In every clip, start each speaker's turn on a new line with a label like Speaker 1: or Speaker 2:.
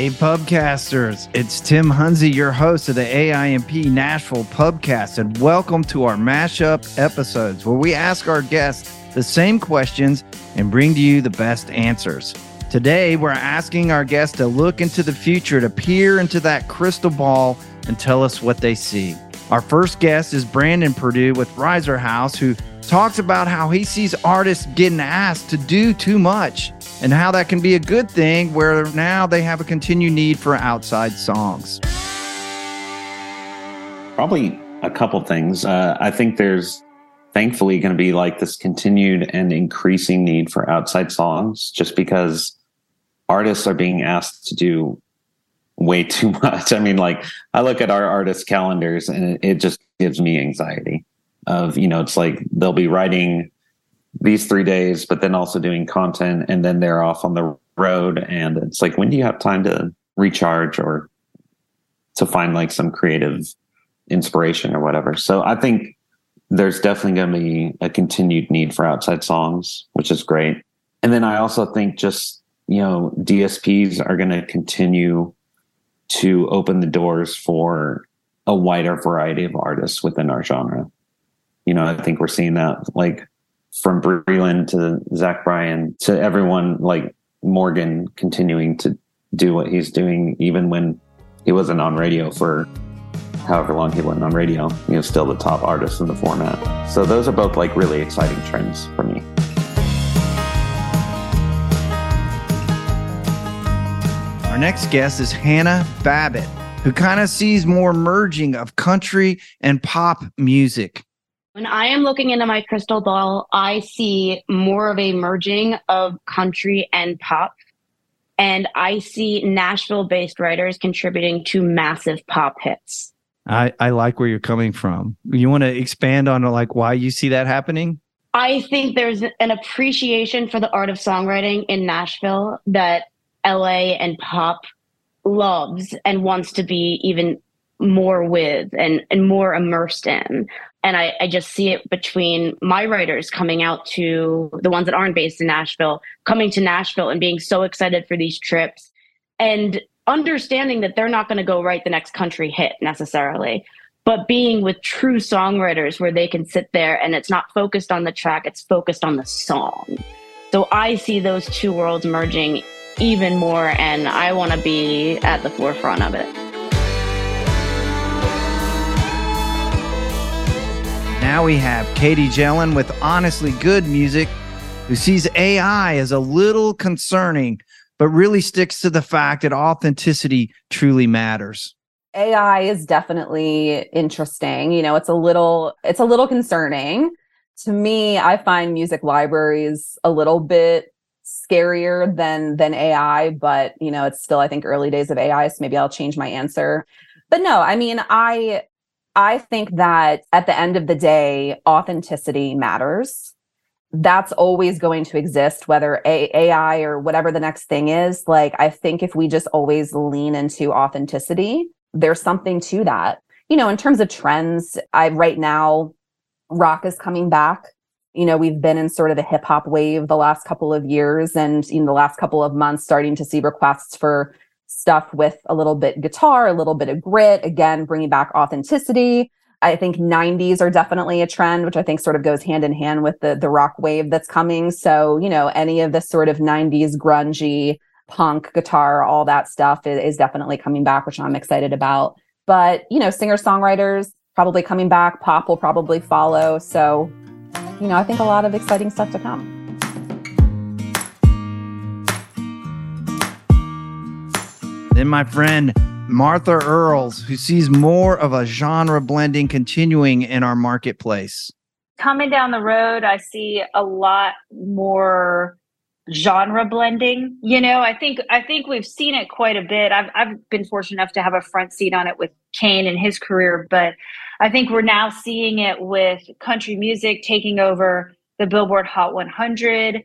Speaker 1: Hey, pubcasters. It's Tim Hunzy, your host of the AIMP Nashville Pubcast, and welcome to our mashup episodes where we ask our guests the same questions and bring to you the best answers. Today, we're asking our guests to look into the future, to peer into that crystal ball and tell us what they see. Our first guest is Brandon Perdue with Riser House, who talks about how he sees artists getting asked to do too much and how that can be a good thing where now they have a continued need for outside songs.
Speaker 2: Probably a couple things. Uh, I think there's thankfully going to be like this continued and increasing need for outside songs just because artists are being asked to do way too much. I mean, like I look at our artist calendars and it, it just gives me anxiety of you know it's like they'll be writing these three days but then also doing content and then they're off on the road. And it's like when do you have time to recharge or to find like some creative inspiration or whatever? So i think there's definitely going to be a continued need for outside songs which is great. And then i also think just you know dsps are going to continue to open the doors for a wider variety of artists within our genre. You know, I think we're seeing that like from Breland to Zach Bryan to everyone like Morgan continuing to do what he's doing, even when he wasn't on radio for however long he wasn't on radio. He was still the top artist in the format. So those are both like really exciting trends for me.
Speaker 1: Our next guest is Hannah Babitt, who kind of sees more merging of country and pop music.
Speaker 3: When I am looking into my crystal ball, I see more of a merging of country and pop. And I see Nashville based writers contributing to massive pop hits.
Speaker 1: I, I like where you're coming from. You want to expand on like why you see that happening?
Speaker 3: I think there's an appreciation for the art of songwriting in Nashville that LA and pop loves and wants to be even more with and, and more immersed in and I, I, just see it between my writers coming out to the ones that aren't based in Nashville, coming to Nashville and being so excited for these trips and understanding that they're not going to go write the next country hit necessarily, but being with true songwriters where they can sit there and it's not focused on the track, it's focused on the song. So I see those two worlds merging even more, and I want to be at the forefront of it.
Speaker 1: Now we have Katie Jelen with Honestly Good Music, who sees AI as a little concerning, but really sticks to the fact that authenticity truly matters.
Speaker 4: AI is definitely interesting. You know, it's a little it's a little concerning. To me, I find music libraries a little bit scarier than than AI, but you know, it's still I think early days of AI, so maybe I'll change my answer. But no, I mean, I I think that at the end of the day, authenticity matters. That's always going to exist, whether AI or whatever the next thing is. Like, I think if we just always lean into authenticity, there's something to that. You know, in terms of trends, I right now, rock is coming back. You know, we've been in sort of a hip hop wave the last couple of years and in the last couple of months starting to see requests for stuff with a little bit guitar, a little bit of grit, again, bringing back authenticity. I think 90s are definitely a trend, which I think sort of goes hand in hand with the, the rock wave that's coming. So, you know, any of this sort of 90s grungy punk guitar, all that stuff is, is definitely coming back, which I'm excited about. But, you know, singer songwriters probably coming back, pop will probably follow. So, you know, I think a lot of exciting stuff to come.
Speaker 1: Then my friend Martha Earls, who sees more of a genre blending continuing in our marketplace.
Speaker 5: Coming down the road, I see a lot more genre blending. You know, I think I think we've seen it quite a bit. I've I've been fortunate enough to have a front seat on it with Kane and his career, but I think we're now seeing it with country music taking over the Billboard Hot 100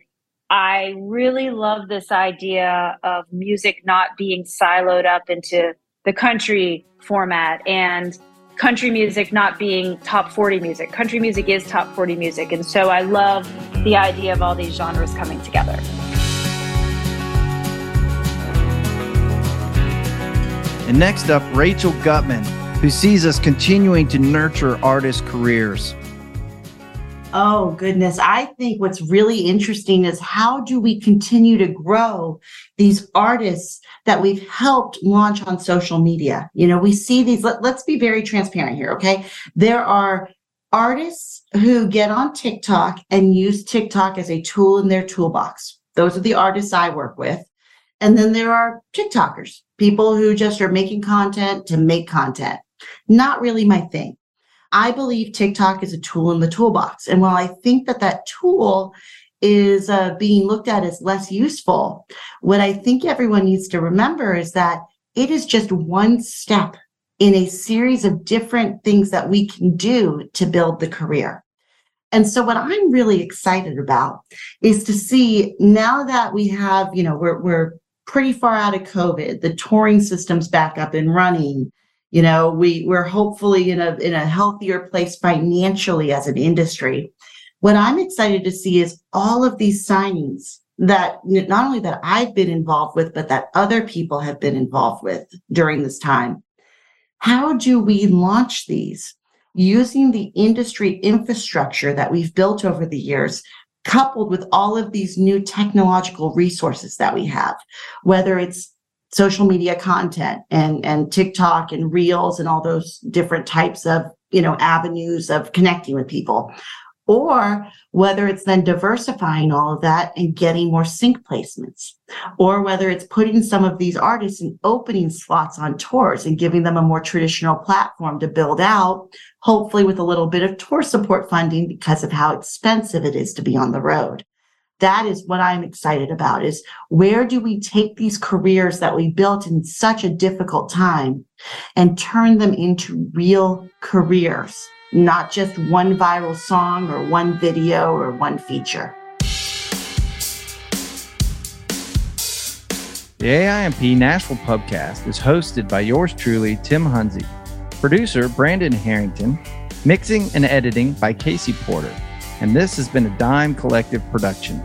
Speaker 5: I really love this idea of music not being siloed up into the country format and country music not being top 40 music. Country music is top 40 music. And so I love the idea of all these genres coming together.
Speaker 1: And next up, Rachel Guttmann, who sees us continuing to nurture artist careers.
Speaker 6: Oh, goodness. I think what's really interesting is how do we continue to grow these artists that we've helped launch on social media? You know, we see these, let, let's be very transparent here, okay? There are artists who get on TikTok and use TikTok as a tool in their toolbox. Those are the artists I work with. And then there are TikTokers, people who just are making content to make content. Not really my thing. I believe TikTok is a tool in the toolbox. And while I think that that tool is uh, being looked at as less useful, what I think everyone needs to remember is that it is just one step in a series of different things that we can do to build the career. And so what I'm really excited about is to see now that we have, you know, we're, we're pretty far out of COVID, the touring system's back up and running you know we we're hopefully in a in a healthier place financially as an industry. What i'm excited to see is all of these signings that not only that i've been involved with but that other people have been involved with during this time. How do we launch these? Using the industry infrastructure that we've built over the years coupled with all of these new technological resources that we have whether it's social media content and and TikTok and Reels and all those different types of you know avenues of connecting with people. Or whether it's then diversifying all of that and getting more sync placements. Or whether it's putting some of these artists in opening slots on tours and giving them a more traditional platform to build out hopefully with a little bit of tour support funding because of how expensive it is to be on the road that is what I'm excited about is where do we take these careers that we built in such a difficult time and turn them into real careers, not just one viral song or one video or one feature.
Speaker 1: The AIMP Nashville Pubcast is hosted by yours truly, Tim Hunzy, producer Brandon Harrington, mixing and editing by Casey Porter and this has been a Dime Collective production.